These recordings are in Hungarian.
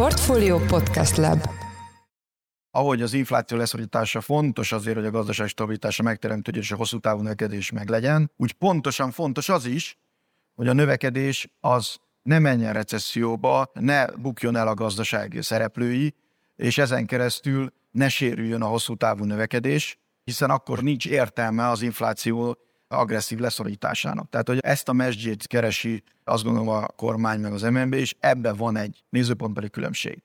Portfolio Podcast Lab. Ahogy az infláció leszorítása fontos azért, hogy a gazdaság stabilitása megteremtődjön és a hosszú távú növekedés meglegyen, úgy pontosan fontos az is, hogy a növekedés az ne menjen recesszióba, ne bukjon el a gazdaság szereplői, és ezen keresztül ne sérüljön a hosszú távú növekedés, hiszen akkor nincs értelme az infláció agresszív leszorításának. Tehát, hogy ezt a mesdjét keresi, azt gondolom a kormány meg az MNB, és ebben van egy nézőpontbeli különbség.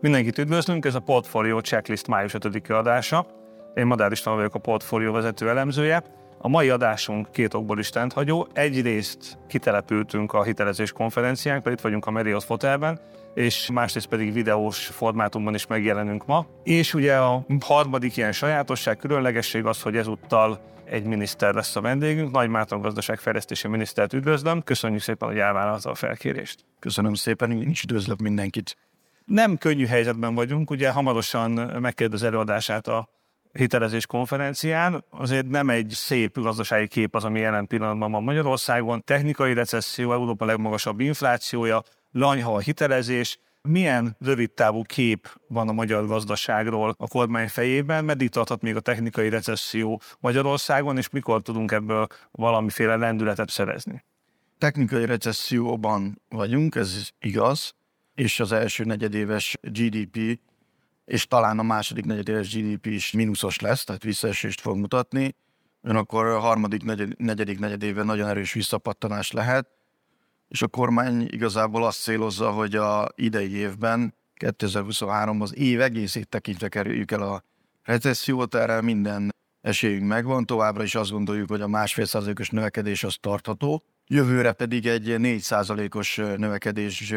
Mindenkit üdvözlünk, ez a Portfolio Checklist május 5. adása. Én Madár István vagyok a portfólió vezető elemzője. A mai adásunk két okból is hagyó. Egyrészt kitelepültünk a hitelezés konferenciánkra, itt vagyunk a Marriott Fotelben, és másrészt pedig videós formátumban is megjelenünk ma. És ugye a harmadik ilyen sajátosság, különlegesség az, hogy ezúttal egy miniszter lesz a vendégünk. Nagy Márton gazdaságfejlesztési minisztert üdvözlöm. Köszönjük szépen, hogy elvállalta a felkérést. Köszönöm szépen, én is üdvözlök mindenkit. Nem könnyű helyzetben vagyunk, ugye hamarosan megkérdez előadását a hitelezés konferencián. Azért nem egy szép gazdasági kép az, ami jelen pillanatban van Magyarországon. Technikai recesszió, Európa legmagasabb inflációja, lanyha a hitelezés. Milyen rövid távú kép van a magyar gazdaságról a kormány fejében? Meddig tarthat még a technikai recesszió Magyarországon, és mikor tudunk ebből valamiféle lendületet szerezni? Technikai recesszióban vagyunk, ez igaz, és az első negyedéves GDP és talán a második negyedéves GDP is mínuszos lesz, tehát visszaesést fog mutatni. Ugyanakkor a harmadik, negyed, negyedik negyedében nagyon erős visszapattanás lehet, és a kormány igazából azt célozza, hogy a idei évben, 2023 az év egészét tekintve kerüljük el a recessziót, erre minden esélyünk megvan, továbbra is azt gondoljuk, hogy a másfél százalékos növekedés az tartható, jövőre pedig egy 4 százalékos növekedés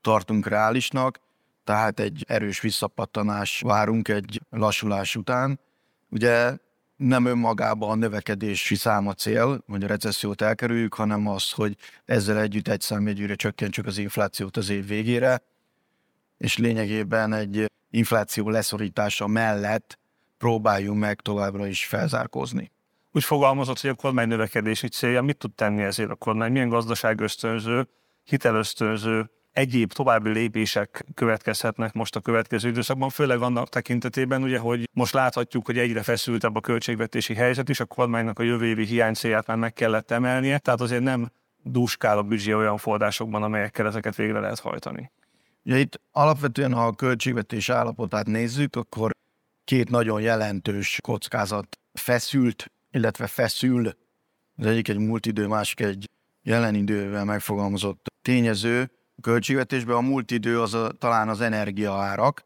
tartunk reálisnak, tehát egy erős visszapattanás várunk egy lassulás után. Ugye nem önmagában a növekedési szám a cél, hogy a recessziót elkerüljük, hanem az, hogy ezzel együtt egy számjegyűre csökkentsük az inflációt az év végére, és lényegében egy infláció leszorítása mellett próbáljunk meg továbbra is felzárkózni. Úgy fogalmazott, hogy a kormány növekedési célja mit tud tenni ezért a kormány? Milyen gazdaság ösztönző, hitelösztönző egyéb további lépések következhetnek most a következő időszakban, főleg annak tekintetében, ugye, hogy most láthatjuk, hogy egyre feszültebb a költségvetési helyzet is, a kormánynak a jövő évi hiánycélját már meg kellett emelnie, tehát azért nem dúskál a büdzsé olyan fordásokban, amelyekkel ezeket végre lehet hajtani. Ja, itt alapvetően, ha a költségvetés állapotát nézzük, akkor két nagyon jelentős kockázat feszült, illetve feszül. Az egyik egy múlt idő, másik egy jelen idővel megfogalmazott tényező költségvetésben a múlt idő az a, talán az energiaárak,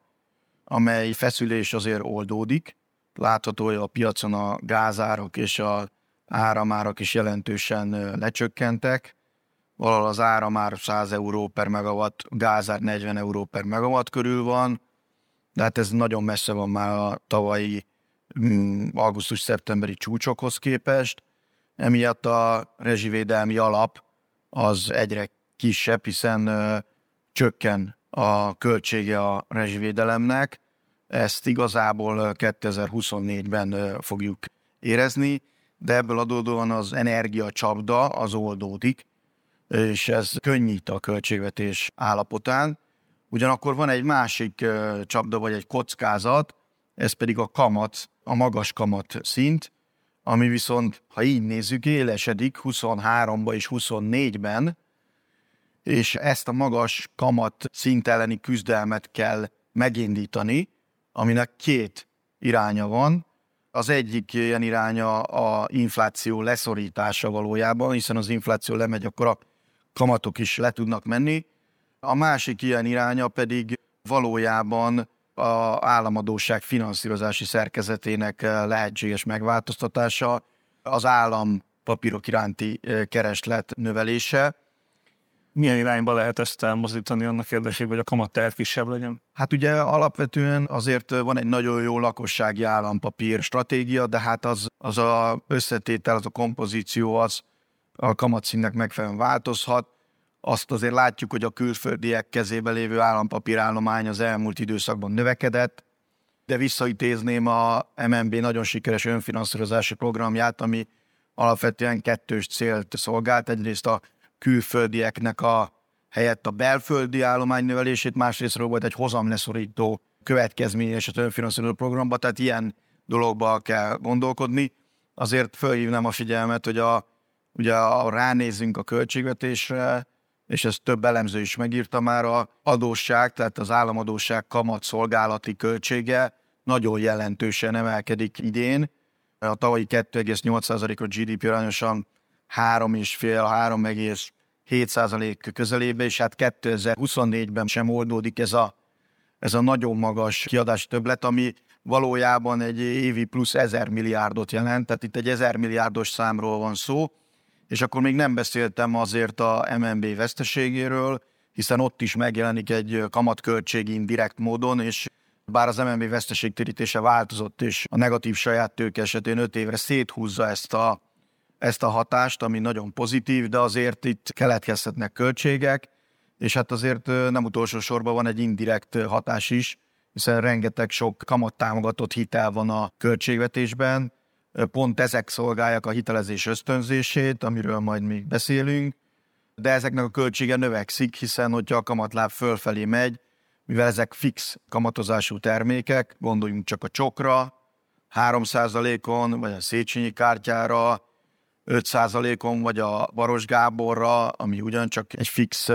amely feszülés azért oldódik. Látható, hogy a piacon a gázárak és a áramárak is jelentősen lecsökkentek. Valahol az ára már 100 euró per megawatt, gázár 40 euró per megawatt körül van, de hát ez nagyon messze van már a tavalyi mm, augusztus-szeptemberi csúcsokhoz képest. Emiatt a rezsivédelmi alap az egyre kisebb, hiszen ö, csökken a költsége a rezsivédelemnek. Ezt igazából 2024-ben fogjuk érezni, de ebből adódóan az energiacsapda az oldódik, és ez könnyít a költségvetés állapotán. Ugyanakkor van egy másik csapda, vagy egy kockázat, ez pedig a kamat, a magas kamat szint, ami viszont, ha így nézzük, élesedik 23-ban és 24-ben, és ezt a magas kamat szint elleni küzdelmet kell megindítani, aminek két iránya van. Az egyik ilyen iránya a infláció leszorítása valójában, hiszen az infláció lemegy, akkor a kamatok is le tudnak menni. A másik ilyen iránya pedig valójában a államadóság finanszírozási szerkezetének lehetséges megváltoztatása, az állam papírok iránti kereslet növelése, milyen irányba lehet ezt elmozdítani annak érdekében, hogy a kamatterv kisebb legyen? Hát ugye alapvetően azért van egy nagyon jó lakossági állampapír stratégia, de hát az, az a összetétel, az a kompozíció az a kamatszínnek megfelelően változhat. Azt azért látjuk, hogy a külföldiek kezébe lévő állampapírállomány az elmúlt időszakban növekedett, de visszaítézném a MNB nagyon sikeres önfinanszírozási programját, ami alapvetően kettős célt szolgált. Egyrészt a külföldieknek a helyett a belföldi állomány növelését, másrésztről volt egy hozamleszorító következmény és a önfinanszírozó programba, tehát ilyen dologba kell gondolkodni. Azért fölhívnám a figyelmet, hogy a, ugye a, ránézünk a költségvetésre, és ezt több elemző is megírta már, a adósság, tehát az államadóság kamat szolgálati költsége nagyon jelentősen emelkedik idén. A tavalyi 2,8%-os GDP arányosan 3,5 3,7% közelébe, és hát 2024-ben sem oldódik ez a, ez a nagyon magas kiadás többlet, ami valójában egy évi plusz 1000 milliárdot jelent, tehát itt egy 1000 milliárdos számról van szó, és akkor még nem beszéltem azért a MNB veszteségéről, hiszen ott is megjelenik egy kamatköltség indirekt módon, és bár az MNB veszteségtérítése változott, és a negatív saját tőke esetén 5 évre széthúzza ezt a, ezt a hatást, ami nagyon pozitív, de azért itt keletkezhetnek költségek, és hát azért nem utolsó sorban van egy indirekt hatás is, hiszen rengeteg sok kamattámogatott hitel van a költségvetésben, pont ezek szolgálják a hitelezés ösztönzését, amiről majd még beszélünk, de ezeknek a költsége növekszik, hiszen hogyha a kamatláb fölfelé megy, mivel ezek fix kamatozású termékek, gondoljunk csak a csokra, 3%-on, vagy a Széchenyi kártyára, 5%-on, vagy a Baros Gáborra, ami ugyancsak egy fix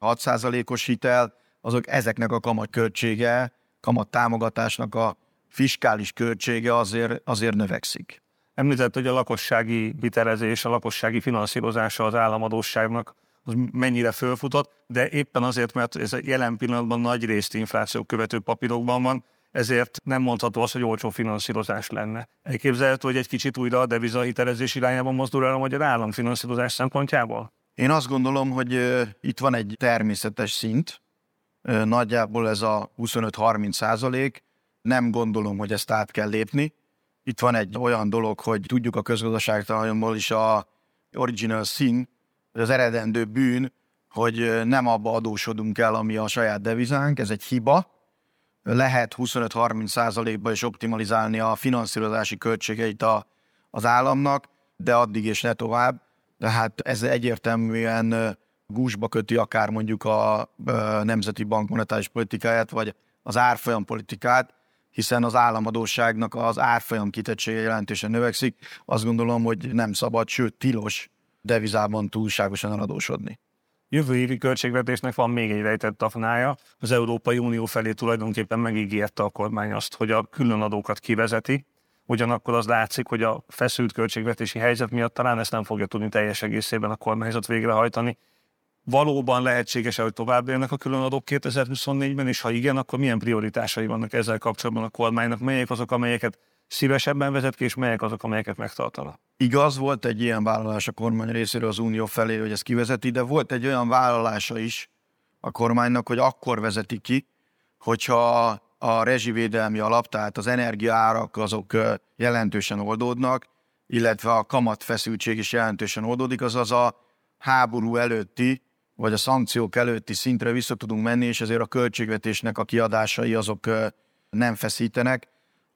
6%-os hitel, azok ezeknek a kamatköltsége, kamat támogatásnak a fiskális költsége azért, azért növekszik. Említett, hogy a lakossági hitelezés, a lakossági finanszírozása az államadóságnak az mennyire fölfutott, de éppen azért, mert ez a jelen pillanatban nagy részt infláció követő papírokban van, ezért nem mondható az, hogy olcsó finanszírozás lenne. Elképzelhető, hogy egy kicsit újra a devizahitelezés irányában mozdul el a magyar állam finanszírozás szempontjából? Én azt gondolom, hogy itt van egy természetes szint, nagyjából ez a 25-30 százalék, nem gondolom, hogy ezt át kell lépni. Itt van egy olyan dolog, hogy tudjuk a közgazdaságtanulmányból is a original sin, az eredendő bűn, hogy nem abba adósodunk el, ami a saját devizánk, ez egy hiba. Lehet 25-30 százalékba is optimalizálni a finanszírozási költségeit a, az államnak, de addig és ne tovább. Tehát ez egyértelműen gúzsba köti akár mondjuk a Nemzeti Bank monetáris politikáját, vagy az árfolyam politikát, hiszen az államadóságnak az árfolyam kitettsége jelentősen növekszik. Azt gondolom, hogy nem szabad, sőt tilos devizában túlságosan eladósodni. Jövő évi költségvetésnek van még egy rejtett tafnája. Az Európai Unió felé tulajdonképpen megígérte a kormány azt, hogy a különadókat kivezeti, ugyanakkor az látszik, hogy a feszült költségvetési helyzet miatt talán ezt nem fogja tudni teljes egészében a kormányzat végrehajtani. Valóban lehetséges hogy tovább élnek a különadók 2024-ben, és ha igen, akkor milyen prioritásai vannak ezzel kapcsolatban a kormánynak, melyek azok, amelyeket szívesebben vezet ki, és melyek azok, amelyeket megtartana? Igaz, volt egy ilyen vállalás a kormány részéről az Unió felé, hogy ezt kivezeti, de volt egy olyan vállalása is a kormánynak, hogy akkor vezeti ki, hogyha a rezsivédelmi alap, tehát az energiaárak azok jelentősen oldódnak, illetve a kamatfeszültség is jelentősen oldódik, azaz a háború előtti, vagy a szankciók előtti szintre vissza tudunk menni, és ezért a költségvetésnek a kiadásai azok nem feszítenek.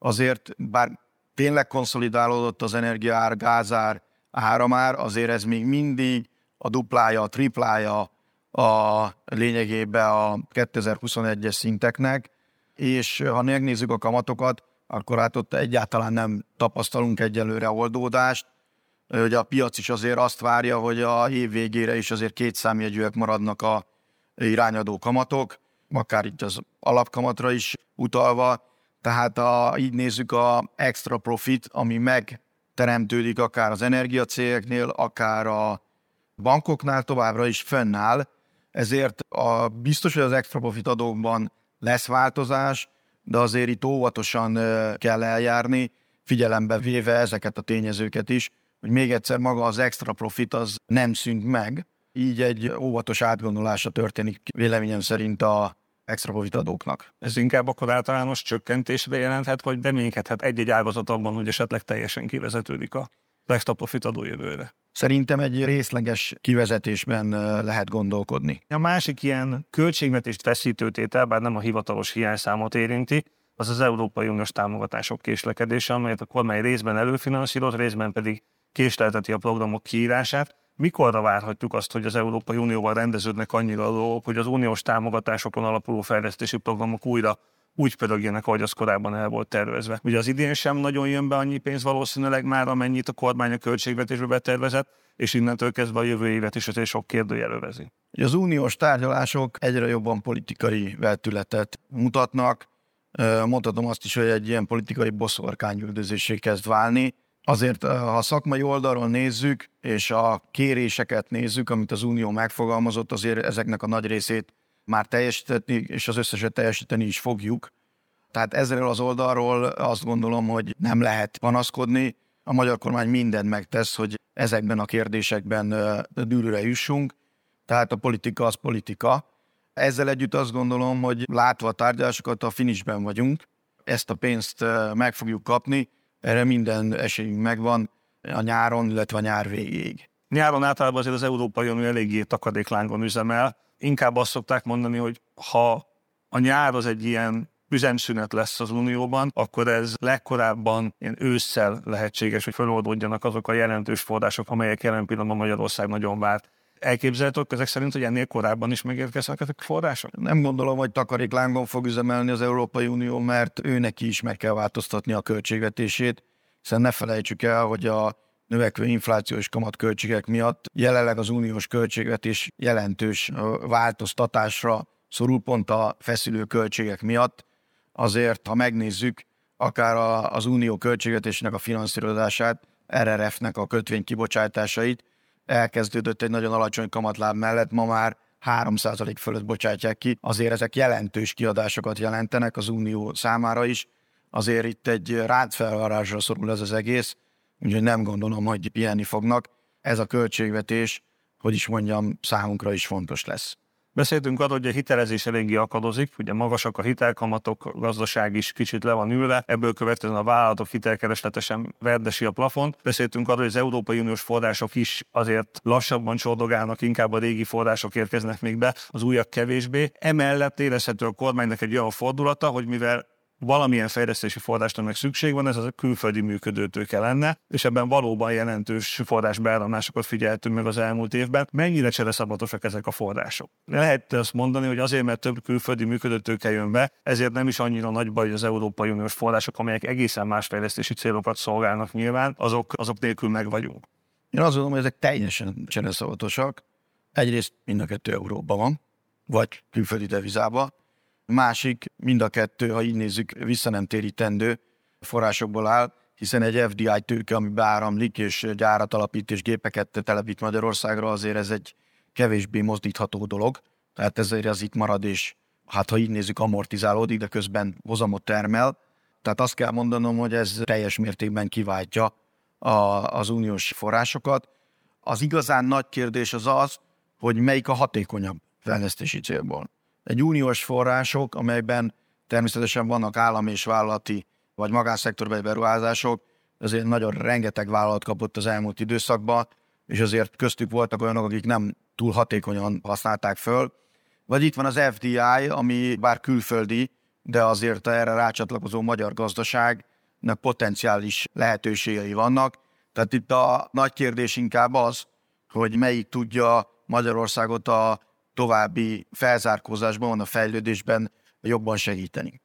Azért, bár tényleg konszolidálódott az energiaár, gázár, áramár, azért ez még mindig a duplája, a triplája a lényegében a 2021-es szinteknek, és ha megnézzük a kamatokat, akkor hát ott egyáltalán nem tapasztalunk egyelőre oldódást, hogy a piac is azért azt várja, hogy a év végére is azért két számjegyűek maradnak a irányadó kamatok, akár itt az alapkamatra is utalva, tehát a, így nézzük a extra profit, ami megteremtődik akár az energiacégeknél, akár a bankoknál továbbra is fennáll, ezért a, biztos, hogy az extra profit adókban lesz változás, de azért itt óvatosan kell eljárni, figyelembe véve ezeket a tényezőket is, hogy még egyszer maga az extra profit az nem szűnt meg, így egy óvatos átgondolása történik véleményem szerint a extra profit adóknak. Ez inkább akkor általános csökkentésre jelenthet, vagy reménykedhet egy-egy ágazat abban, hogy esetleg teljesen kivezetődik a extra profit adó jövőre? Szerintem egy részleges kivezetésben lehet gondolkodni. A másik ilyen költségvetést feszítő tétel, bár nem a hivatalos hiányszámot érinti, az az Európai Uniós támogatások késlekedése, amelyet a kormány részben előfinanszíroz, részben pedig késlelteti a programok kiírását. Mikorra várhatjuk azt, hogy az Európai Unióval rendeződnek annyira a dolgok, hogy az uniós támogatásokon alapuló fejlesztési programok újra úgy pörögjenek, ahogy az korábban el volt tervezve. Ugye az idén sem nagyon jön be annyi pénz valószínűleg már, amennyit a kormány a költségvetésbe betervezett, és innentől kezdve a jövő évet is azért sok kérdőjelövezi. Az uniós tárgyalások egyre jobban politikai vetületet mutatnak. Mondhatom azt is, hogy egy ilyen politikai boszorkányüldözésé kezd válni. Azért, ha a szakmai oldalról nézzük, és a kéréseket nézzük, amit az Unió megfogalmazott, azért ezeknek a nagy részét már teljesíteni, és az összeset teljesíteni is fogjuk. Tehát ezzel az oldalról azt gondolom, hogy nem lehet panaszkodni. A magyar kormány mindent megtesz, hogy ezekben a kérdésekben dűlőre jussunk. Tehát a politika az politika. Ezzel együtt azt gondolom, hogy látva a tárgyalásokat, a finishben vagyunk. Ezt a pénzt meg fogjuk kapni, erre minden esélyünk megvan a nyáron, illetve a nyár végéig. Nyáron általában azért az Európai Unió eléggé takadéklángon üzemel, inkább azt szokták mondani, hogy ha a nyár az egy ilyen üzemszünet lesz az Unióban, akkor ez legkorábban ilyen ősszel lehetséges, hogy feloldódjanak azok a jelentős források, amelyek jelen pillanatban Magyarország nagyon várt. Elképzelhetők ezek szerint, hogy ennél korábban is megérkeznek ezek a források? Nem gondolom, hogy takaréklángon fog üzemelni az Európai Unió, mert őnek is meg kell változtatni a költségvetését, hiszen ne felejtsük el, hogy a növekvő inflációs kamatköltségek miatt jelenleg az uniós költségvetés jelentős változtatásra szorul pont a feszülő költségek miatt. Azért, ha megnézzük, akár az unió költségvetésének a finanszírozását, RRF-nek a kötvény kibocsátásait, elkezdődött egy nagyon alacsony kamatláb mellett, ma már 3% fölött bocsátják ki. Azért ezek jelentős kiadásokat jelentenek az unió számára is. Azért itt egy rátfelvarásra szorul ez az egész, úgyhogy nem gondolom, hogy pihenni fognak. Ez a költségvetés, hogy is mondjam, számunkra is fontos lesz. Beszéltünk arról, hogy a hitelezés eléggé akadozik, ugye magasak a hitelkamatok, a gazdaság is kicsit le van ülve, ebből következően a vállalatok hitelkeresletesen verdesi a plafont. Beszéltünk arról, hogy az Európai Uniós források is azért lassabban csordogálnak, inkább a régi források érkeznek még be, az újak kevésbé. Emellett érezhető a kormánynak egy olyan fordulata, hogy mivel valamilyen fejlesztési forrásra meg szükség van, ez a külföldi működőtőke lenne, és ebben valóban jelentős forrás beáramlásokat figyeltünk meg az elmúlt évben. Mennyire csereszabatosak ezek a források? Lehet azt mondani, hogy azért, mert több külföldi működőtőke jön be, ezért nem is annyira nagy baj, hogy az Európai Uniós források, amelyek egészen más fejlesztési célokat szolgálnak nyilván, azok, azok nélkül meg vagyunk. Én azt gondolom, hogy ezek teljesen csereszabatosak. Egyrészt mind a kettő euróban van, vagy külföldi devizában Másik, mind a kettő, ha így nézzük, térítendő forrásokból áll, hiszen egy FDI tőke, ami beáramlik és gyárat alapít és gépeket telepít Magyarországra, azért ez egy kevésbé mozdítható dolog. Tehát ezért az itt marad, és hát ha így nézzük, amortizálódik, de közben hozamot termel. Tehát azt kell mondanom, hogy ez teljes mértékben kiváltja a, az uniós forrásokat. Az igazán nagy kérdés az az, hogy melyik a hatékonyabb fejlesztési célból egy uniós források, amelyben természetesen vannak állami és vállalati vagy magánszektorbeli beruházások, azért nagyon rengeteg vállalat kapott az elmúlt időszakban, és azért köztük voltak olyanok, akik nem túl hatékonyan használták föl. Vagy itt van az FDI, ami bár külföldi, de azért erre rácsatlakozó magyar gazdaságnak potenciális lehetőségei vannak. Tehát itt a nagy kérdés inkább az, hogy melyik tudja Magyarországot a további felzárkózásban, a fejlődésben jobban segíteni.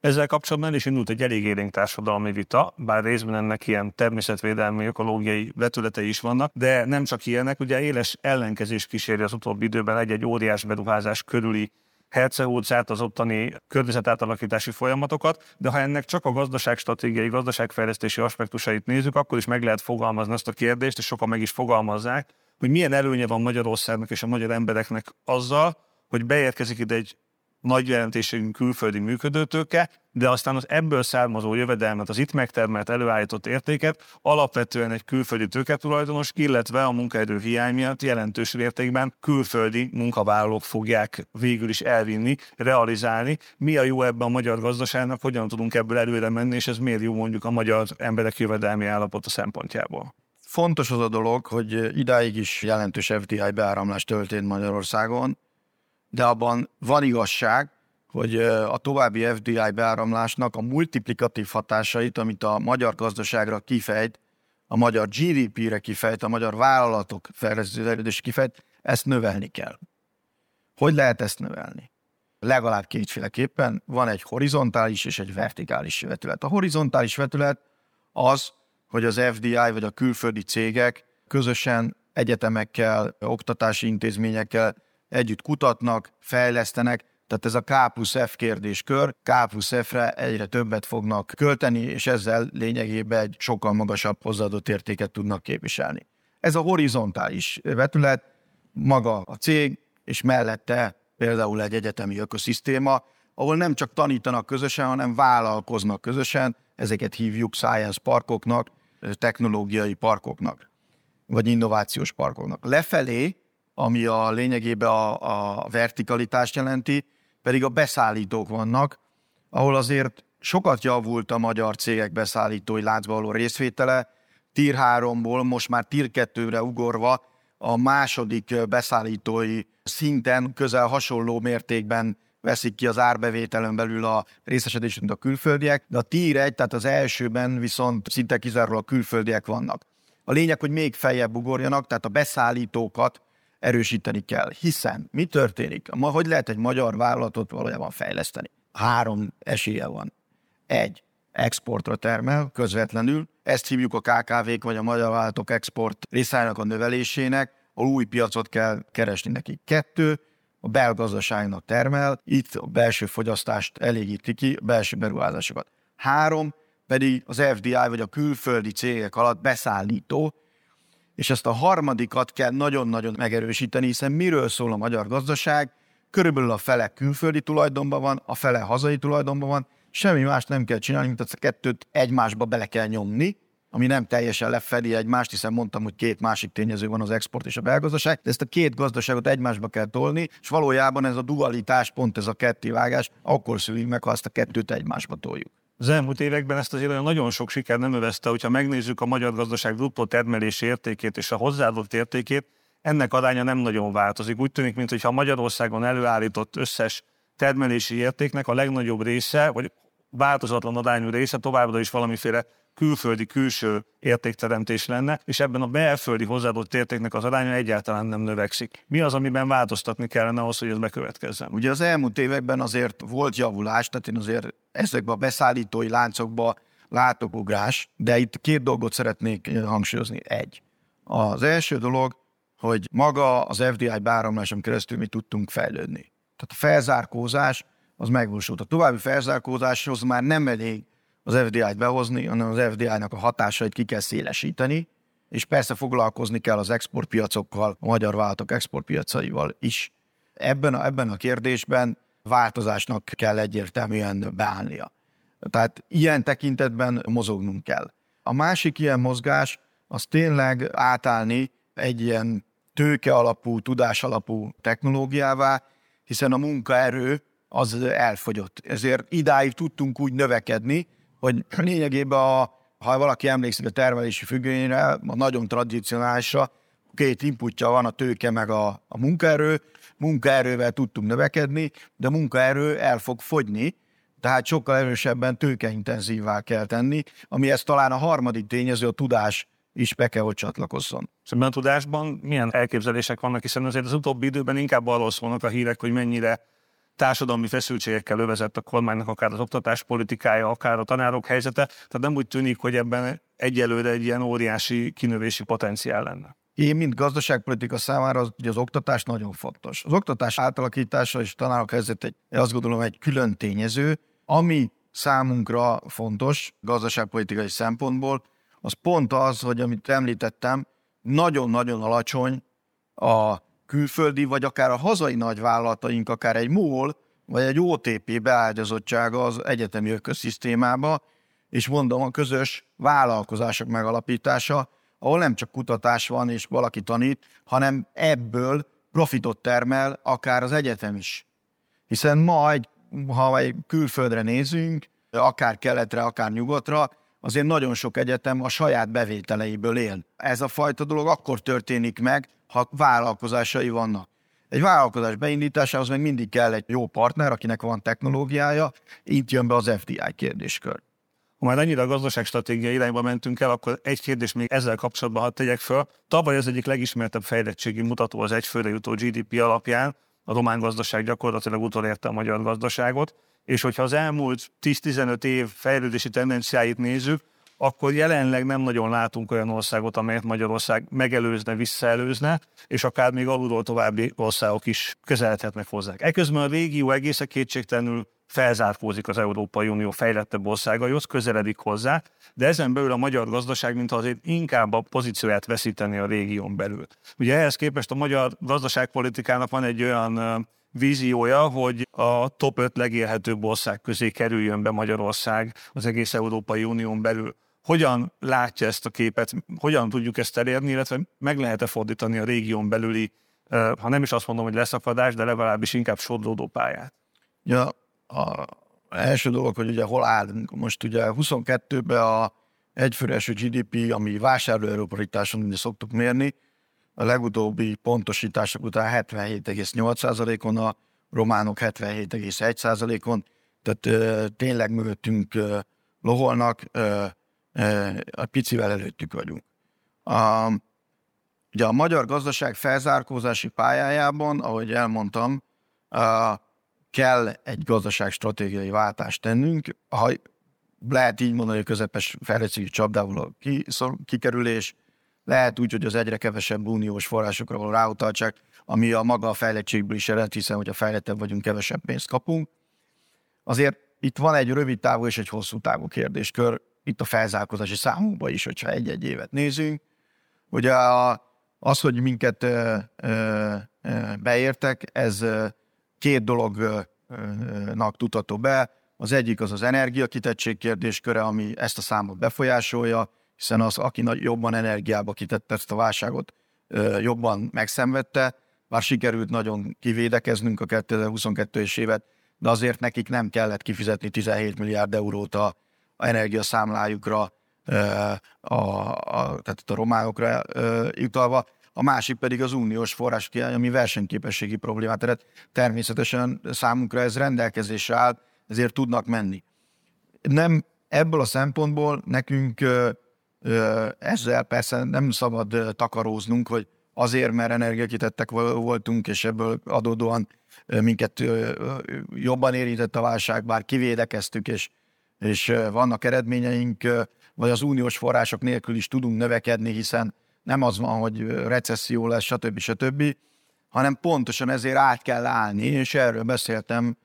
Ezzel kapcsolatban is indult egy elég élénk társadalmi vita, bár részben ennek ilyen természetvédelmi, ökológiai vetületei is vannak, de nem csak ilyenek, ugye éles ellenkezés kíséri az utóbbi időben egy-egy óriás beruházás körüli Herce utcát, az ottani környezetátalakítási folyamatokat, de ha ennek csak a gazdaságstratégiai, gazdaságfejlesztési aspektusait nézzük, akkor is meg lehet fogalmazni azt a kérdést, és sokan meg is fogalmazzák, hogy milyen előnye van Magyarországnak és a magyar embereknek azzal, hogy beérkezik ide egy nagy jelentésű külföldi működőtőke, de aztán az ebből származó jövedelmet, az itt megtermelt előállított értéket alapvetően egy külföldi tőketulajdonos, illetve a munkaerő hiány miatt jelentős értékben külföldi munkavállalók fogják végül is elvinni, realizálni. Mi a jó ebben a magyar gazdaságnak, hogyan tudunk ebből előre menni, és ez miért jó mondjuk a magyar emberek jövedelmi állapota szempontjából? Fontos az a dolog, hogy idáig is jelentős FDI beáramlás történt Magyarországon, de abban van igazság, hogy a további FDI beáramlásnak a multiplikatív hatásait, amit a magyar gazdaságra kifejt, a magyar GDP-re kifejt, a magyar vállalatok fejlesztési kifejt, ezt növelni kell. Hogy lehet ezt növelni? Legalább kétféleképpen van egy horizontális és egy vertikális vetület. A horizontális vetület az, hogy az FDI vagy a külföldi cégek közösen egyetemekkel, oktatási intézményekkel együtt kutatnak, fejlesztenek, tehát ez a K plusz F kérdéskör, K plusz F-re egyre többet fognak költeni, és ezzel lényegében egy sokkal magasabb hozzáadott értéket tudnak képviselni. Ez a horizontális vetület, maga a cég, és mellette például egy egyetemi ökoszisztéma, ahol nem csak tanítanak közösen, hanem vállalkoznak közösen, ezeket hívjuk science parkoknak, technológiai parkoknak, vagy innovációs parkoknak. Lefelé, ami a lényegében a, a vertikalitást jelenti, pedig a beszállítók vannak, ahol azért sokat javult a magyar cégek beszállítói láncba való részvétele, Tier 3-ból most már Tier 2-re ugorva a második beszállítói szinten közel hasonló mértékben veszik ki az árbevételen belül a részesedést, mint a külföldiek, de a Tier 1, tehát az elsőben viszont szinte kizárólag külföldiek vannak. A lényeg, hogy még feljebb ugorjanak, tehát a beszállítókat erősíteni kell. Hiszen mi történik? Ma hogy lehet egy magyar vállalatot valójában fejleszteni? Három esélye van. Egy, exportra termel közvetlenül, ezt hívjuk a KKV-k vagy a magyar vállalatok export részának a növelésének, a új piacot kell keresni nekik. Kettő, a belgazdaságnak termel, itt a belső fogyasztást elégíti ki, a belső beruházásokat. Három, pedig az FDI vagy a külföldi cégek alatt beszállító, és ezt a harmadikat kell nagyon-nagyon megerősíteni, hiszen miről szól a magyar gazdaság? Körülbelül a fele külföldi tulajdonban van, a fele hazai tulajdonban van, semmi más nem kell csinálni, mint ezt a kettőt egymásba bele kell nyomni, ami nem teljesen lefedi egymást, hiszen mondtam, hogy két másik tényező van az export és a belgazdaság, de ezt a két gazdaságot egymásba kell tolni, és valójában ez a dualitás, pont ez a kettévágás, akkor szülik meg, ha azt a kettőt egymásba toljuk. Az elmúlt években ezt azért olyan nagyon sok siker nem övezte, hogyha megnézzük a magyar gazdaság bruttó termelési értékét és a hozzáadott értékét, ennek aránya nem nagyon változik. Úgy tűnik, mintha Magyarországon előállított összes termelési értéknek a legnagyobb része, vagy változatlan arányú része továbbra is valamiféle külföldi külső értékteremtés lenne, és ebben a belföldi hozzáadott értéknek az aránya egyáltalán nem növekszik. Mi az, amiben változtatni kellene ahhoz, hogy ez bekövetkezzen? Ugye az elmúlt években azért volt javulás, tehát én azért ezekben a beszállítói láncokban látok ugrás, de itt két dolgot szeretnék hangsúlyozni. Egy. Az első dolog, hogy maga az FDI beáramláson keresztül mi tudtunk fejlődni. Tehát a felzárkózás az megvalósult. A további felzárkózáshoz már nem elég az FDI-t behozni, hanem az FDI-nak a hatásait ki kell szélesíteni, és persze foglalkozni kell az exportpiacokkal, a magyar vállalatok exportpiacaival is. Ebben a, ebben a kérdésben változásnak kell egyértelműen beállnia. Tehát ilyen tekintetben mozognunk kell. A másik ilyen mozgás az tényleg átállni egy ilyen tőke alapú, tudás alapú technológiává, hiszen a munkaerő az elfogyott. Ezért idáig tudtunk úgy növekedni, hogy lényegében, a, ha valaki emlékszik a termelési függvényre, a nagyon tradicionálisra, két inputja van, a tőke meg a, a munkaerő, munkaerővel tudtunk növekedni, de munkaerő el fog fogyni, tehát sokkal erősebben tőkeintenzívvá kell tenni, ami ez talán a harmadik tényező, a tudás is be kell, hogy csatlakozzon. Szóval a tudásban milyen elképzelések vannak, hiszen azért az utóbbi időben inkább arról szólnak a hírek, hogy mennyire társadalmi feszültségekkel övezett a kormánynak akár az oktatáspolitikája, akár a tanárok helyzete, tehát nem úgy tűnik, hogy ebben egyelőre egy ilyen óriási kinövési potenciál lenne. Én, mint gazdaságpolitika számára az, az oktatás nagyon fontos. Az oktatás átalakítása és tanárok helyzet egy, azt gondolom egy külön tényező, ami számunkra fontos gazdaságpolitikai szempontból, az pont az, hogy amit említettem, nagyon-nagyon alacsony a külföldi, vagy akár a hazai nagyvállalataink, akár egy MOL, vagy egy OTP beágyazottsága az egyetemi ökoszisztémába, és mondom, a közös vállalkozások megalapítása, ahol nem csak kutatás van, és valaki tanít, hanem ebből profitot termel akár az egyetem is. Hiszen ma, egy, ha egy külföldre nézünk, akár keletre, akár nyugatra, azért nagyon sok egyetem a saját bevételeiből él. Ez a fajta dolog akkor történik meg, ha vállalkozásai vannak. Egy vállalkozás beindításához meg mindig kell egy jó partner, akinek van technológiája, itt jön be az FDI kérdéskör. ha már annyira a gazdaságstratégia irányba mentünk el, akkor egy kérdés még ezzel kapcsolatban hadd tegyek föl. Tavaly az egyik legismertebb fejlettségi mutató az egyfőre jutó GDP alapján, a román gazdaság gyakorlatilag utolérte a magyar gazdaságot, és hogyha az elmúlt 10-15 év fejlődési tendenciáit nézzük, akkor jelenleg nem nagyon látunk olyan országot, amelyet Magyarország megelőzne, visszaelőzne, és akár még alulról további országok is közeledhetnek hozzá. Eközben a régió egészen kétségtelenül felzárkózik az Európai Unió fejlettebb országaihoz, közeledik hozzá, de ezen belül a magyar gazdaság, mintha azért inkább a pozícióját veszíteni a régión belül. Ugye ehhez képest a magyar gazdaságpolitikának van egy olyan víziója, hogy a top 5 legélhetőbb ország közé kerüljön be Magyarország az egész Európai Unión belül. Hogyan látja ezt a képet, hogyan tudjuk ezt elérni, illetve meg lehet-e fordítani a régión belüli, ha nem is azt mondom, hogy leszakadás, de legalábbis inkább sodródó pályát? Ja, a első dolog, hogy ugye hol állunk. Most ugye 22-ben a egyfőres GDP, ami vásárlóerőparításon ugye szoktuk mérni, a legutóbbi pontosítások után 77,8%-on, a románok 77,1%-on, tehát ö, tényleg mögöttünk ö, loholnak, ö, a picivel előttük vagyunk. A, ugye a magyar gazdaság felzárkózási pályájában, ahogy elmondtam, a, kell egy gazdaságstratégiai váltást tennünk, ha lehet így mondani, hogy közepes fejlettségi csapdából a kikerülés, lehet úgy, hogy az egyre kevesebb uniós forrásokra való ráutaltság, ami a maga a fejlettségből is ered, hiszen hogy a fejlettebb vagyunk, kevesebb pénzt kapunk. Azért itt van egy rövid távú és egy hosszú távú kérdéskör, itt a felzárkózási számunkban is, hogyha egy-egy évet nézünk. Ugye az, hogy minket ö, beértek, ez két dolognak tudható be. Az egyik az az energiakitettség kérdésköre, ami ezt a számot befolyásolja, hiszen az, aki jobban energiába kitette ezt a válságot, jobban megszenvedte, bár sikerült nagyon kivédekeznünk a 2022-es évet, de azért nekik nem kellett kifizetni 17 milliárd eurót a, a energiaszámlájukra, a, a, tehát a románokra jutalva. A másik pedig az uniós forrás kiány, ami versenyképességi problémát ered. Természetesen számunkra ez rendelkezésre áll, ezért tudnak menni. Nem ebből a szempontból nekünk ezzel persze nem szabad takaróznunk, hogy azért, mert energiakitettek voltunk, és ebből adódóan minket jobban érintett a válság, bár kivédekeztük, és, és vannak eredményeink, vagy az uniós források nélkül is tudunk növekedni, hiszen nem az van, hogy recesszió lesz, stb. stb., hanem pontosan ezért át kell állni, és erről beszéltem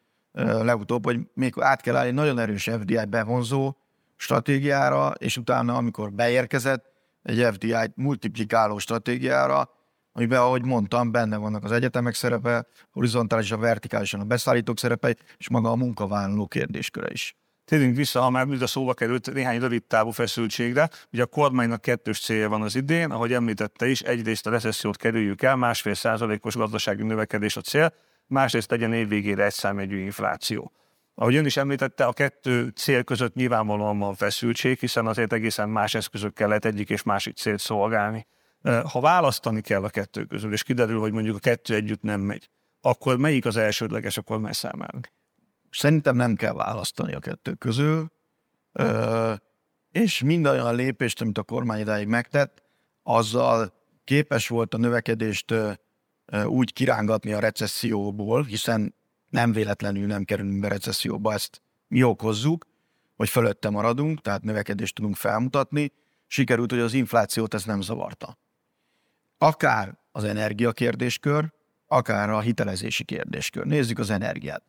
legutóbb, hogy még át kell állni nagyon erős FDI bevonzó stratégiára, és utána, amikor beérkezett, egy FDI-t multiplikáló stratégiára, amiben, ahogy mondtam, benne vannak az egyetemek szerepe, horizontálisan, vertikálisan a beszállítók szerepe, és maga a munkavállaló kérdésköre is. Térjünk vissza, ha már a szóba került néhány rövid távú feszültségre. Ugye a kormánynak kettős célja van az idén, ahogy említette is, egyrészt a recessziót kerüljük el, másfél százalékos gazdasági növekedés a cél, másrészt legyen évvégére egy számjegyű infláció. Ahogy ön is említette, a kettő cél között nyilvánvalóan van feszültség, hiszen azért egészen más eszközökkel lehet egyik és másik célt szolgálni. Ha választani kell a kettő közül, és kiderül, hogy mondjuk a kettő együtt nem megy, akkor melyik az elsődleges a kormány számára? Szerintem nem kell választani a kettő közül, és minden olyan lépést, amit a kormány idáig megtett, azzal képes volt a növekedést úgy kirángatni a recesszióból, hiszen nem véletlenül nem kerülünk be recesszióba, ezt mi okozzuk, hogy fölötte maradunk, tehát növekedést tudunk felmutatni, sikerült, hogy az inflációt ez nem zavarta. Akár az energiakérdéskör, akár a hitelezési kérdéskör. Nézzük az energiát.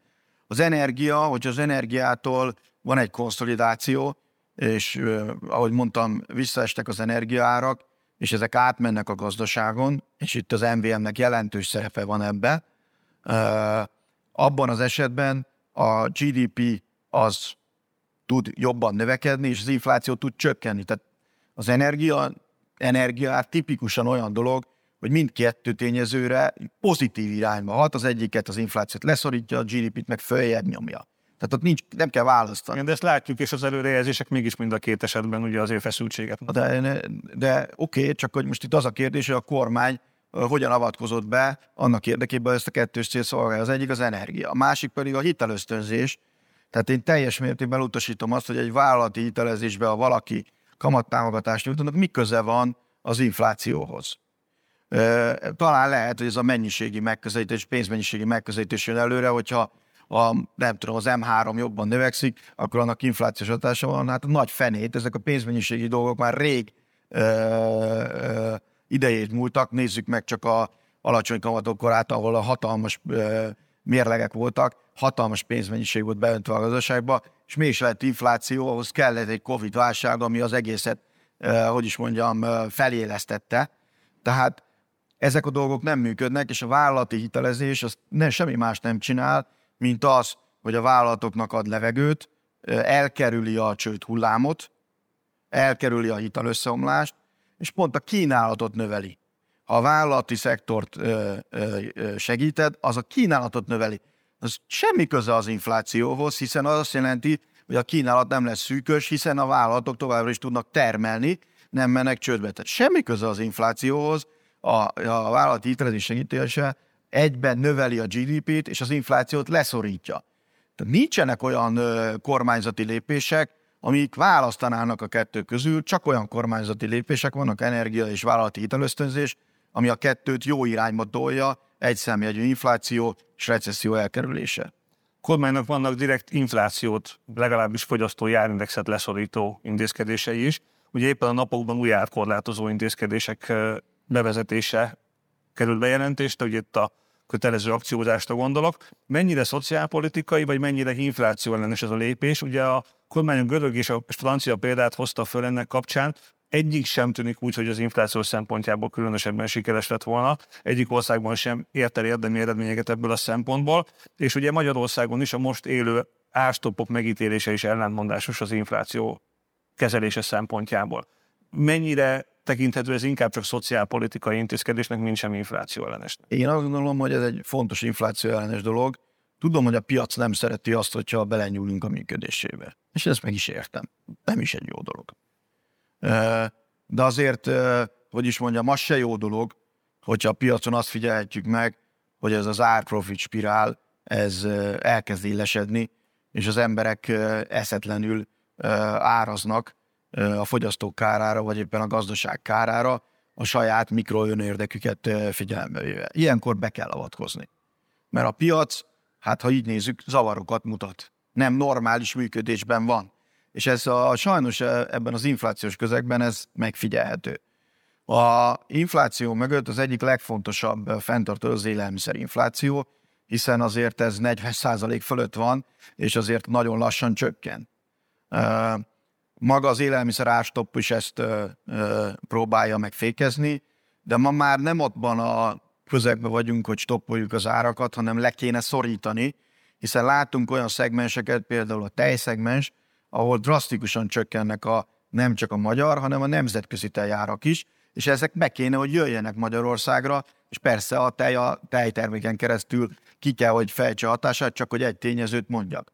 Az energia, hogy az energiától van egy konszolidáció, és ahogy mondtam, visszaestek az energiaárak, és ezek átmennek a gazdaságon, és itt az MVM-nek jelentős szerepe van ebbe. Abban az esetben a GDP az tud jobban növekedni, és az infláció tud csökkenni. Tehát az energia, energia tipikusan olyan dolog, hogy mindkettő tényezőre pozitív irányba hat, az egyiket az inflációt leszorítja, a GDP-t meg följebb nyomja. Tehát ott nincs, nem kell választani. De ezt látjuk, és az előrejelzések mégis mind a két esetben ugye azért feszültséget. De, de, de oké, okay, csak hogy most itt az a kérdés, hogy a kormány hogyan avatkozott be annak érdekében, hogy ezt a kettős cél szolgálja. Az egyik az energia, a másik pedig a hitelösztönzés. Tehát én teljes mértékben utasítom azt, hogy egy vállalati hitelezésbe, ha valaki kamattámogatást nyújtanak, mi köze van az inflációhoz. Talán lehet, hogy ez a mennyiségi megközelítés, pénzmennyiségi megközelítés jön előre, hogyha a, nem tudom, az M3 jobban növekszik, akkor annak inflációs hatása van. Hát a nagy fenét, ezek a pénzmennyiségi dolgok már rég ö, ö, idejét múltak. Nézzük meg csak a alacsony kamatok korát, ahol a hatalmas ö, mérlegek voltak, hatalmas pénzmennyiség volt beöntve a gazdaságba, és mégis lett infláció, ahhoz kellett egy Covid válság, ami az egészet, ö, hogy is mondjam, felélesztette. Tehát ezek a dolgok nem működnek, és a vállalati hitelezés az ne, semmi más nem csinál, mint az, hogy a vállalatoknak ad levegőt, elkerüli a csőd hullámot, elkerüli a hitelösszeomlást, és pont a kínálatot növeli. Ha a vállalati szektort segíted, az a kínálatot növeli. Az semmi köze az inflációhoz, hiszen az azt jelenti, hogy a kínálat nem lesz szűkös, hiszen a vállalatok továbbra is tudnak termelni, nem mennek csődbe. Tehát semmi köze az inflációhoz, a, a vállalati hitelezés segítése egyben növeli a GDP-t, és az inflációt leszorítja. Tehát nincsenek olyan ö, kormányzati lépések, amik választanának a kettő közül, csak olyan kormányzati lépések vannak, energia és vállalati hitelösztönzés, ami a kettőt jó irányba tolja, egy szemjegyű infláció és recesszió elkerülése. Kormánynak vannak direkt inflációt, legalábbis fogyasztói árindexet leszorító intézkedései is. Ugye éppen a napokban új árkorlátozó intézkedések bevezetése került bejelentésre, hogy itt a kötelező akciózásra gondolok. Mennyire szociálpolitikai, vagy mennyire infláció ellenes ez a lépés? Ugye a kormány a görög és a francia példát hozta föl ennek kapcsán, egyik sem tűnik úgy, hogy az infláció szempontjából különösebben sikeres lett volna. Egyik országban sem ért el érdemi eredményeket ebből a szempontból, és ugye Magyarországon is a most élő árstoppok megítélése is ellentmondásos az infláció kezelése szempontjából. Mennyire tekinthető ez inkább csak szociálpolitikai intézkedésnek, mint sem infláció ellenes. Én azt gondolom, hogy ez egy fontos infláció ellenes dolog. Tudom, hogy a piac nem szereti azt, hogyha belenyúlunk a működésébe. És ezt meg is értem. Nem is egy jó dolog. De azért, hogy is mondjam, az se jó dolog, hogyha a piacon azt figyelhetjük meg, hogy ez az árprofit spirál, ez elkezd élesedni, és az emberek eszetlenül áraznak, a fogyasztók kárára, vagy éppen a gazdaság kárára a saját mikroönérdeküket figyelembe véve. Ilyenkor be kell avatkozni. Mert a piac, hát ha így nézzük, zavarokat mutat. Nem normális működésben van. És ez a, sajnos ebben az inflációs közegben ez megfigyelhető. A infláció mögött az egyik legfontosabb fenntartó az élelmiszerinfláció, hiszen azért ez 40% fölött van, és azért nagyon lassan csökken. Maga az élelmiszer árstopp is ezt ö, ö, próbálja megfékezni, de ma már nem ottban a közegben vagyunk, hogy stoppoljuk az árakat, hanem le kéne szorítani, hiszen látunk olyan szegmenseket, például a tejszegmens, ahol drasztikusan csökkennek a nem csak a magyar, hanem a nemzetközi tejárak is, és ezek meg kéne, hogy jöjjenek Magyarországra, és persze a tej a tejterméken keresztül ki kell, hogy fejtse hatását, csak hogy egy tényezőt mondjak.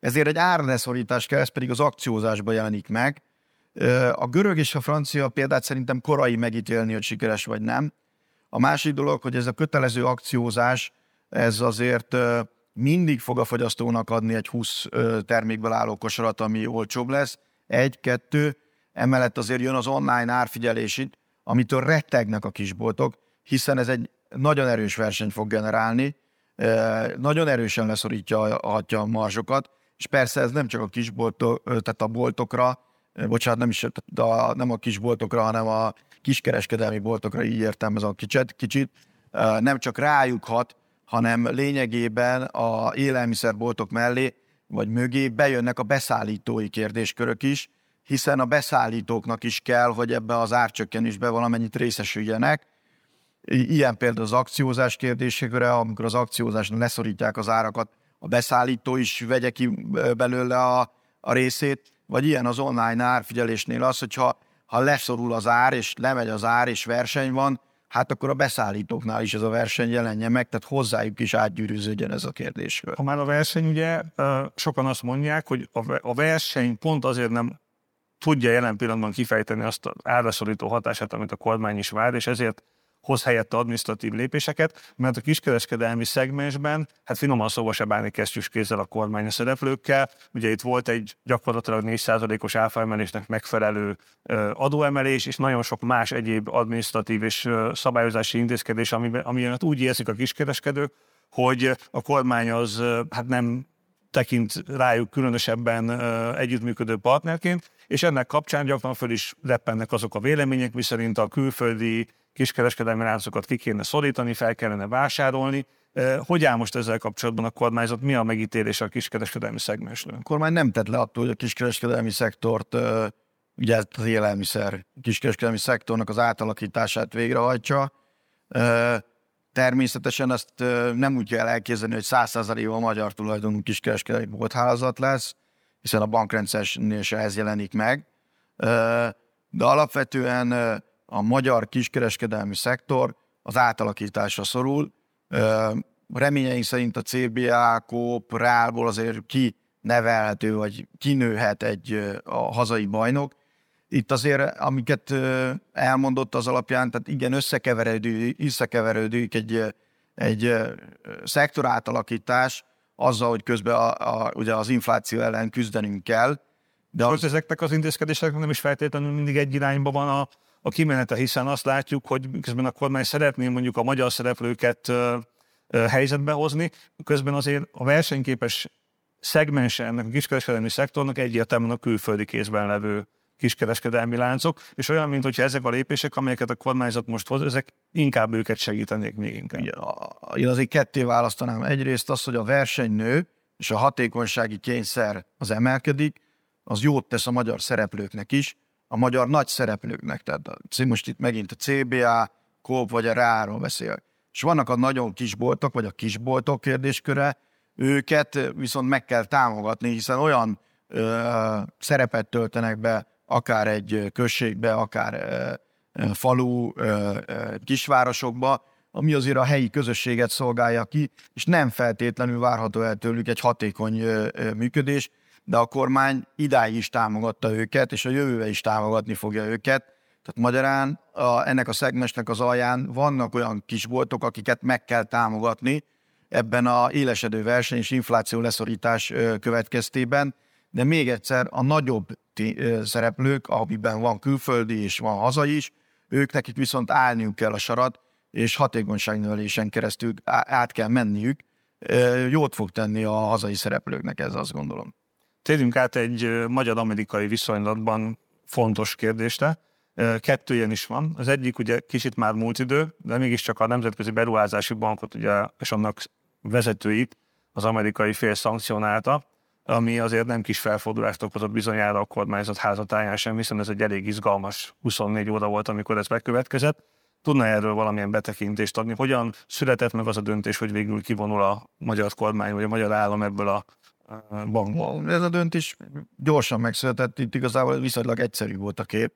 Ezért egy árleszorítás kell, ez pedig az akciózásban jelenik meg. A görög és a francia példát szerintem korai megítélni, hogy sikeres vagy nem. A másik dolog, hogy ez a kötelező akciózás, ez azért mindig fog a fogyasztónak adni egy 20 termékből álló kosarat, ami olcsóbb lesz. Egy, kettő, emellett azért jön az online árfigyelés itt, amitől rettegnek a kisboltok, hiszen ez egy nagyon erős versenyt fog generálni, nagyon erősen leszorítja a marzsokat, és persze ez nem csak a kisboltok, tehát a boltokra, bocsánat, nem is a, nem a kisboltokra, hanem a kiskereskedelmi boltokra, így a kicsit, kicsit, nem csak rájuk hat, hanem lényegében a élelmiszerboltok mellé, vagy mögé bejönnek a beszállítói kérdéskörök is, hiszen a beszállítóknak is kell, hogy ebbe az árcsökkenésbe valamennyit részesüljenek. Ilyen például az akciózás kérdésekre, amikor az akciózásnak leszorítják az árakat, a beszállító is vegye ki belőle a, a részét, vagy ilyen az online árfigyelésnél az, hogyha ha leszorul az ár, és lemegy az ár, és verseny van, hát akkor a beszállítóknál is ez a verseny jelenje meg, tehát hozzájuk is átgyűrűződjön ez a kérdés. Ha már a verseny, ugye sokan azt mondják, hogy a verseny pont azért nem tudja jelen pillanatban kifejteni azt az áraszorító hatását, amit a kormány is vár, és ezért hoz helyette administratív lépéseket, mert a kiskereskedelmi szegmensben, hát finoman szóval se bánni kesztyűs kézzel a kormány a szereplőkkel. Ugye itt volt egy gyakorlatilag 4%-os áfaemelésnek megfelelő adóemelés, és nagyon sok más egyéb administratív és szabályozási intézkedés, ami, ami úgy érzik a kiskereskedők, hogy a kormány az hát nem tekint rájuk különösebben együttműködő partnerként, és ennek kapcsán gyakran föl is leppennek azok a vélemények, miszerint a külföldi kiskereskedelmi láncokat ki kéne szorítani, fel kellene vásárolni. Hogy áll most ezzel kapcsolatban a kormányzat? Mi a megítélés a kiskereskedelmi szegmensről? A kormány nem tett le attól, hogy a kiskereskedelmi szektort, ugye az élelmiszer kiskereskedelmi szektornak az átalakítását végrehajtsa. Természetesen azt nem úgy kell elképzelni, hogy 100%-ban a magyar tulajdonú kiskereskedelmi bolthálazat lesz, hiszen a bankrendszernél se ez jelenik meg. De alapvetően a magyar kiskereskedelmi szektor az átalakításra szorul. Reményeink szerint a CBA, Coop, Reálból azért ki nevelhető, vagy kinőhet egy a hazai bajnok. Itt azért, amiket elmondott az alapján, tehát igen, összekeverődik, összekeverődik egy, egy szektor átalakítás azzal, hogy közben a, a, ugye az infláció ellen küzdenünk kell. De az... ezeknek az intézkedéseknek nem is feltétlenül mindig egy irányba van a, a kimenete, hiszen azt látjuk, hogy közben a kormány szeretné mondjuk a magyar szereplőket ö, ö, helyzetbe hozni, közben azért a versenyképes szegmense ennek a kiskereskedelmi szektornak egyértelműen a külföldi kézben levő kiskereskedelmi láncok, és olyan, mint hogyha ezek a lépések, amelyeket a kormányzat most hoz, ezek inkább őket segítenék még inkább. Én azért ketté választanám. Egyrészt az, hogy a verseny nő, és a hatékonysági kényszer az emelkedik, az jót tesz a magyar szereplőknek is, a magyar nagy szereplőknek. Tehát most itt megint a CBA, Coop vagy a Ráról beszél. És vannak a nagyon kisboltok, vagy a kisboltok kérdésköre, őket viszont meg kell támogatni, hiszen olyan ö, szerepet töltenek be akár egy községbe, akár falu, kisvárosokba, ami azért a helyi közösséget szolgálja ki, és nem feltétlenül várható el tőlük egy hatékony működés, de a kormány idáig is támogatta őket, és a jövőbe is támogatni fogja őket. Tehát magyarán a, ennek a szegmesnek az alján vannak olyan kisboltok, akiket meg kell támogatni ebben a élesedő verseny és infláció leszorítás következtében, de még egyszer a nagyobb szereplők, amiben van külföldi és van hazai is, ők nekik viszont állniuk kell a sarat, és hatékonyságnövelésen keresztül át kell menniük. Jót fog tenni a hazai szereplőknek ez, azt gondolom. Térjünk át egy magyar-amerikai viszonylatban fontos kérdésre. Kettő ilyen is van. Az egyik ugye kicsit már múlt idő, de mégiscsak a Nemzetközi Beruházási Bankot ugye, és annak vezetőit az amerikai fél szankcionálta ami azért nem kis felfordulást okozott bizonyára a kormányzat házatáján sem, hiszen ez egy elég izgalmas 24 óra volt, amikor ez bekövetkezett. Tudna erről valamilyen betekintést adni? Hogyan született meg az a döntés, hogy végül kivonul a magyar kormány vagy a magyar állam ebből a bankból? Ez a döntés gyorsan megszületett, itt igazából viszonylag egyszerű volt a kép.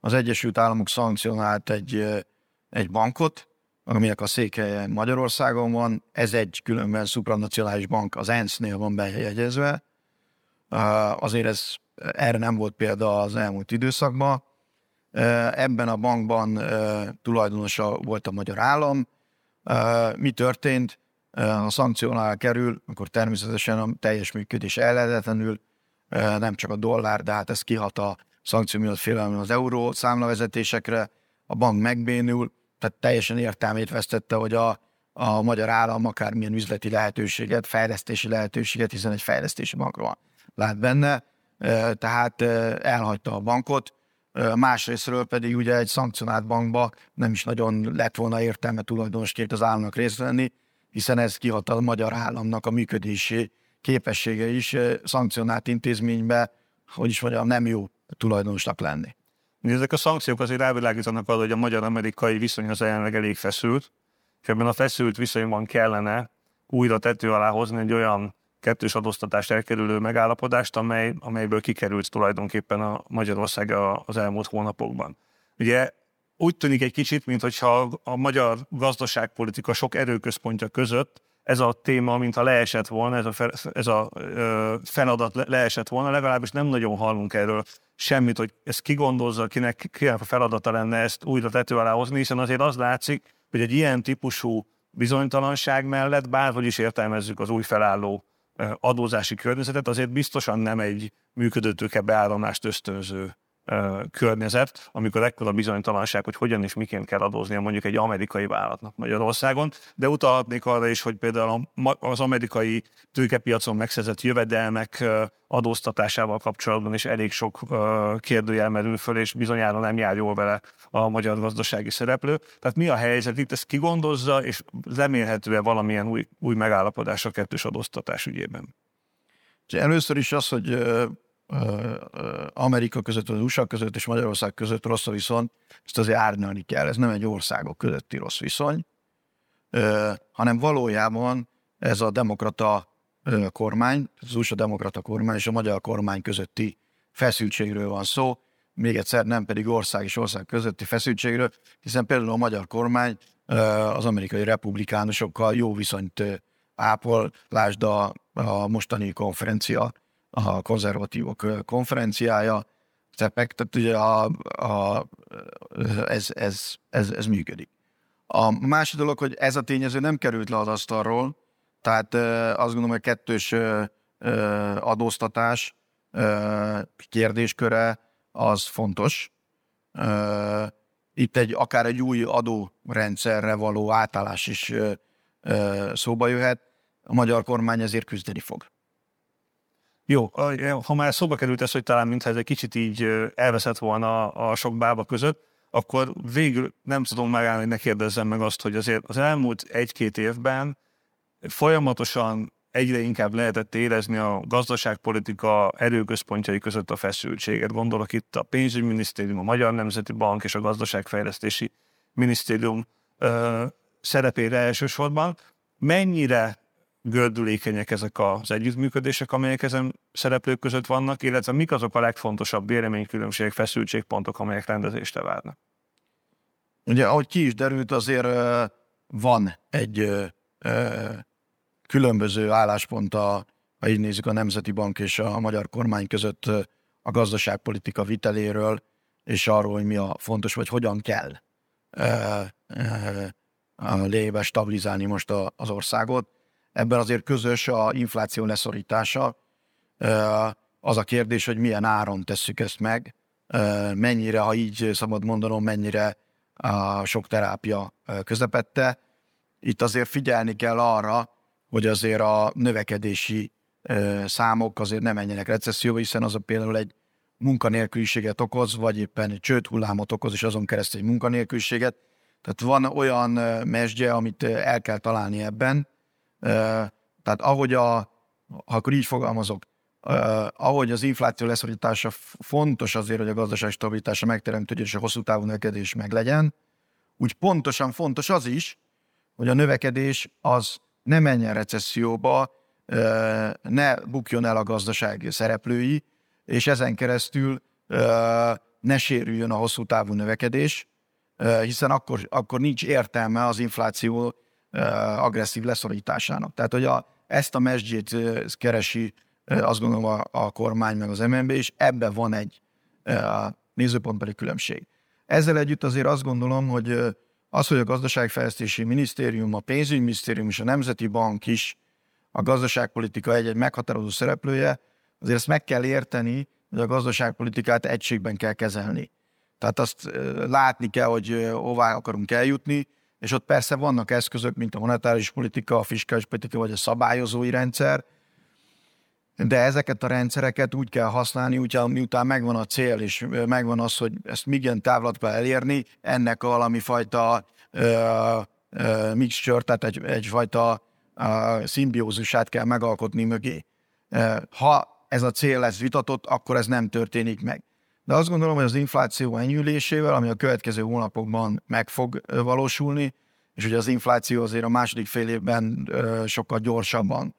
Az Egyesült Államok szankcionált egy, egy bankot, aminek a székhelye Magyarországon van. Ez egy különben supranacionális bank, az ENSZ-nél van bejegyezve. Azért ez, erre nem volt példa az elmúlt időszakban. Ebben a bankban tulajdonosa volt a magyar állam. Mi történt? Ha szankcionál kerül, akkor természetesen a teljes működés ellehetetlenül, nem csak a dollár, de hát ez kihat a szankció miatt félelem az euró számlavezetésekre, a bank megbénul, tehát teljesen értelmét vesztette, hogy a, a magyar állam akármilyen üzleti lehetőséget, fejlesztési lehetőséget, hiszen egy fejlesztési bankról lát benne, tehát elhagyta a bankot, másrésztről pedig ugye egy szankcionált bankba nem is nagyon lett volna értelme tulajdonosként az államnak részt venni, hiszen ez kihat a magyar államnak a működési képessége is szankcionált intézménybe, hogy is mondjam, nem jó tulajdonosnak lenni. Ezek a szankciók azért rávilágítanak arra, hogy a magyar-amerikai viszony az jelenleg elég feszült, és ebben a feszült viszonyban kellene újra tető alá hozni egy olyan kettős adóztatást elkerülő megállapodást, amely, amelyből kikerült tulajdonképpen a Magyarország az elmúlt hónapokban. Ugye úgy tűnik egy kicsit, mintha a magyar gazdaságpolitika sok erőközpontja között ez a téma, mintha leesett volna, ez a, fel, ez a ö, feladat le, leesett volna, legalábbis nem nagyon hallunk erről semmit, hogy ezt kigondozza, kinek, kinek a feladata lenne ezt újra tető alá hozni, hiszen azért az látszik, hogy egy ilyen típusú bizonytalanság mellett, bárhogy is értelmezzük az új felálló adózási környezetet, azért biztosan nem egy működőtőke beáramlást ösztönző környezet, amikor ekkora bizonytalanság, hogy hogyan és miként kell adóznia mondjuk egy amerikai vállalatnak Magyarországon, de utalhatnék arra is, hogy például az amerikai tőkepiacon megszerzett jövedelmek adóztatásával kapcsolatban is elég sok kérdőjel merül föl, és bizonyára nem jár jól vele a magyar gazdasági szereplő. Tehát mi a helyzet? Itt ezt kigondozza, és remélhetően valamilyen új, új megállapodás a kettős adóztatás ügyében. Először is az, hogy Amerika között, az USA között és Magyarország között rossz a viszony, ezt azért árnyalni kell. Ez nem egy országok közötti rossz viszony, hanem valójában ez a demokrata kormány, az USA demokrata kormány és a magyar kormány közötti feszültségről van szó, még egyszer nem pedig ország és ország közötti feszültségről, hiszen például a magyar kormány az amerikai republikánusokkal jó viszonyt ápol, lásd a, a mostani konferencia a konzervatívok konferenciája, CEPEK, tehát ugye a, a, ez, ez, ez, ez működik. A másik dolog, hogy ez a tényező nem került le az asztalról, tehát azt gondolom, hogy kettős adóztatás kérdésköre az fontos. Itt egy, akár egy új adórendszerre való átállás is szóba jöhet. A magyar kormány ezért küzdeni fog. Jó, ha már szóba került ez, hogy talán mintha ez egy kicsit így elveszett volna a sok bába között, akkor végül nem tudom megállni, hogy ne kérdezzem meg azt, hogy azért az elmúlt egy-két évben folyamatosan egyre inkább lehetett érezni a gazdaságpolitika erőközpontjai között a feszültséget. Gondolok itt a pénzügyminisztérium, a Magyar Nemzeti Bank és a Gazdaságfejlesztési Minisztérium ö, szerepére elsősorban. Mennyire gördülékenyek ezek az együttműködések, amelyek ezen szereplők között vannak, illetve mik azok a legfontosabb véleménykülönbségek, feszültségpontok, amelyek rendezésre várnak? Ugye, ahogy ki is derült, azért van egy különböző álláspont, a, ha így nézzük a Nemzeti Bank és a magyar kormány között a gazdaságpolitika viteléről, és arról, hogy mi a fontos, vagy hogyan kell lébe stabilizálni most az országot ebben azért közös a infláció leszorítása. Az a kérdés, hogy milyen áron tesszük ezt meg, mennyire, ha így szabad mondanom, mennyire a sok terápia közepette. Itt azért figyelni kell arra, hogy azért a növekedési számok azért nem menjenek recesszióba, hiszen az a például egy munkanélküliséget okoz, vagy éppen egy csődhullámot okoz, és azon keresztül egy munkanélküliséget. Tehát van olyan mesdje, amit el kell találni ebben, tehát ahogy a, ha akkor így fogalmazok, ahogy az infláció leszorítása fontos azért, hogy a gazdaság stabilitása megteremtődjön és a hosszú távú növekedés meglegyen, úgy pontosan fontos az is, hogy a növekedés az ne menjen recesszióba, ne bukjon el a gazdaság szereplői, és ezen keresztül ne sérüljön a hosszú távú növekedés, hiszen akkor, akkor nincs értelme az infláció agresszív leszorításának. Tehát, hogy a, ezt a mesdjét keresi azt gondolom a, a kormány meg az MNB, és ebben van egy nézőpontbeli különbség. Ezzel együtt azért azt gondolom, hogy az, hogy a gazdaságfejlesztési minisztérium, a pénzügyminisztérium és a Nemzeti Bank is a gazdaságpolitika egy-egy meghatározó szereplője, azért ezt meg kell érteni, hogy a gazdaságpolitikát egységben kell kezelni. Tehát azt látni kell, hogy hová akarunk eljutni, és ott persze vannak eszközök, mint a monetáris politika, a fiskális politika vagy a szabályozói rendszer, de ezeket a rendszereket úgy kell használni, úgy, miután megvan a cél, és megvan az, hogy ezt milyen távlatba elérni, ennek valami fajta ö, ö, mixture, tehát egy, egyfajta ö, szimbiózusát kell megalkotni mögé. Ha ez a cél lesz vitatott, akkor ez nem történik meg. De azt gondolom, hogy az infláció enyhülésével, ami a következő hónapokban meg fog valósulni, és ugye az infláció azért a második fél évben sokkal gyorsabban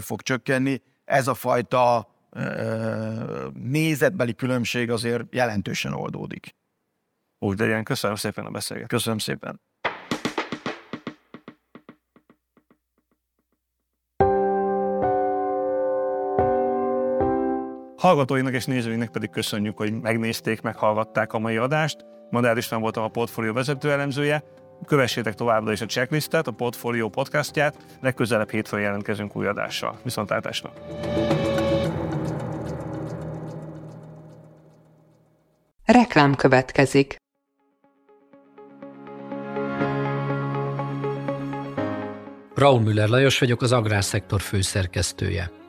fog csökkenni, ez a fajta nézetbeli különbség azért jelentősen oldódik. Úgy legyen, köszönöm szépen a beszélgetést. Köszönöm szépen. Hallgatóinak és nézőinek pedig köszönjük, hogy megnézték, meghallgatták a mai adást. Madár István voltam a portfólió vezető elemzője. Kövessétek továbbra is a checklistet, a portfólió podcastját. Legközelebb hétfőn jelentkezünk új adással. Viszontlátásra! Reklám következik. Raúl Müller Lajos vagyok, az Agrárszektor főszerkesztője.